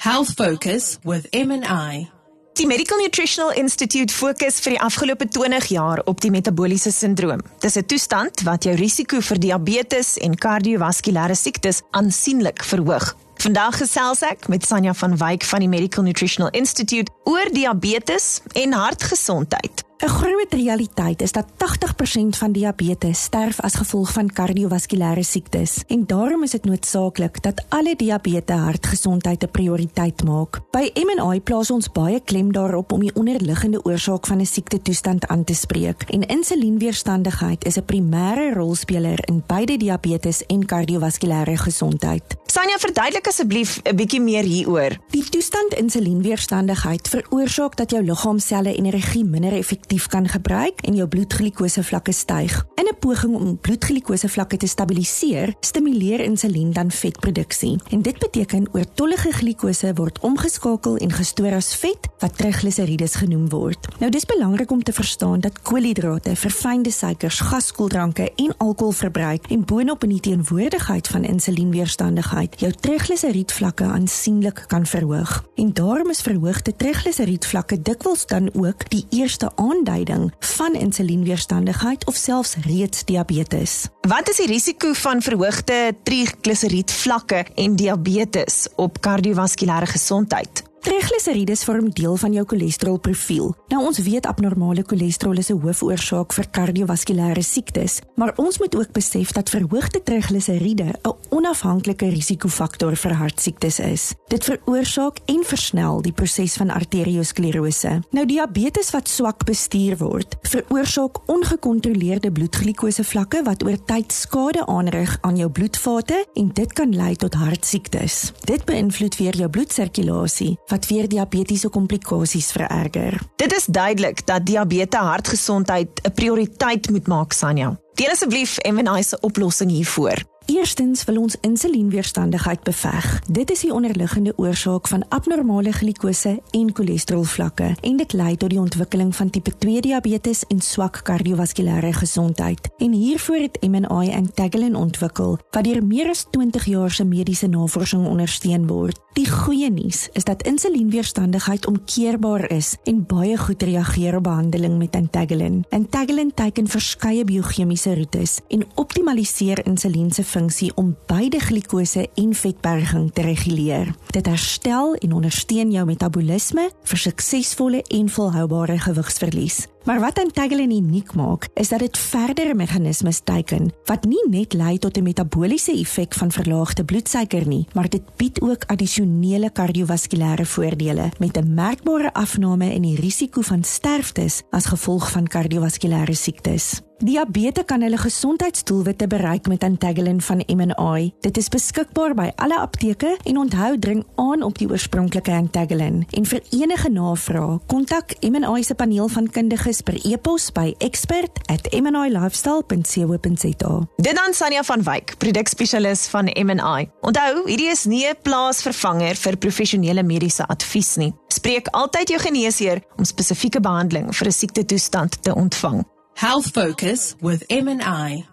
Health Focus with M&I. Die Medical Nutritional Institute fokus vir die afgelope 20 jaar op die metabooliese sindroom. Dis 'n toestand wat jou risiko vir diabetes en kardiovaskulêre siektes aansienlik verhoog. Vandag gesels ek met Sanja van Wyk van die Medical Nutritional Institute oor diabetes en hartgesondheid. 'n Groot realiteit is dat 80% van diabetes sterf as gevolg van kardiovaskulêre siektes en daarom is dit noodsaaklik dat alle diabetes hartgesondheid 'n prioriteit maak. By MNI plaas ons baie klem daarop om die onderliggende oorsaak van 'n siektetoestand aan te spreek en insulienweerstandigheid is 'n primêre rolspeler in beide diabetes en kardiovaskulêre gesondheid. Sanja, verduidelik asseblief 'n bietjie meer hieroor. Die toestand insulienweerstandigheid veroorsaak dat jou liggaamselle energie minder effektief kan gebruik en jou bloedglikose vlakke styg. In 'n poging om bloedglikose vlakke te stabiliseer, stimuleer insulien dan vetproduksie. En dit beteken oortollige glikose word omgeskakel en gestoor as vet wat trigliserides genoem word. Nou dis belangrik om te verstaan dat koolhidrate, verfynde suikers, gaskoeldranke en alkoholverbruik en boonop in die teenwoordigheid van insulienweerstandigheid jou trigliseried vlakke aansienlik kan verhoog. En daarom is verhoogde trigliseried vlakke dikwels dan ook die eerste aan aanduiding van insulienweerstandigheid of selfs reeds diabetes. Wat is die risiko van verhoogde trigliseried vlakke en diabetes op kardiovaskulêre gesondheid? Trigliserides vorm deel van jou cholesterolprofiel. Nou ons weet abnormale cholesterol is 'n hoofoorsaak vir kardiovaskulêre siektes, maar ons moet ook besef dat verhoogde trigliseride 'n onafhanklike risikofaktor vir hartsiektes is. Dit veroorsaak en versnel die proses van arteriosklerose. Nou diabetes wat swak bestuur word, veroorsaak ongekontroleerde bloedglikose vlakke wat oor tyd skade aanrig aan jou bloedvate en dit kan lei tot hartsiektes. Dit beïnvloed weer jou bloedsirkulasie wat weer diabetiese komplikasies vererger. Dit is duidelik dat diabetes hartgesondheid 'n prioriteit moet maak, Sanja. Deel asseblief MNI se oplossing hiervoor. Eerstens wil ons insulienweerstandigheid beveg. Dit is die onderliggende oorsaak van abnormale glikose en cholesterolvlakke en dit lei tot die ontwikkeling van tipe 2 diabetes en swak kardiovaskulêre gesondheid. En hiervoor het MNI Antagelin ontwikkel wat deur meer as 20 jaar se mediese navorsing ondersteun word. Die goeie nuus is dat insulienweerstandigheid omkeerbaar is en baie goed reageer op behandeling met Antagelin. Antagelin teiken verskeie biochemiese roetes en optimaliseer insulien se funksie om beide glikose en vetberging te reguleer. Dit herstel en ondersteun jou metabolisme vir suksesvolle en volhoubare gewigsverlies. Maar wat Antagelin uniek maak, is dat dit verdere meganismes teiken wat nie net lei tot 'n metabooliese effek van verlaagde bloedsuiker nie, maar dit bied ook addisionele kardiovaskulêre voordele met 'n merkbare afname in die risiko van sterftes as gevolg van kardiovaskulêre siektes. Diabetes kan hulle gesondheidsdoelwitte bereik met Antagelin van MNI. Dit is beskikbaar by alle apteke en onthou dring aan op die oorspronklike Antagelin. En vir enige navrae, kontak MNI se paneel van kundiges per e-pos by expert@mnilifestyle.co.za. Dit dan Sanja van Wyk, produkspesialis van MNI. Onthou, hierdie is nie 'n plaasvervanger vir professionele mediese advies nie. Spreek altyd jou geneesheer om spesifieke behandeling vir 'n siektetoestand te ontvang. Health Focus with M&I.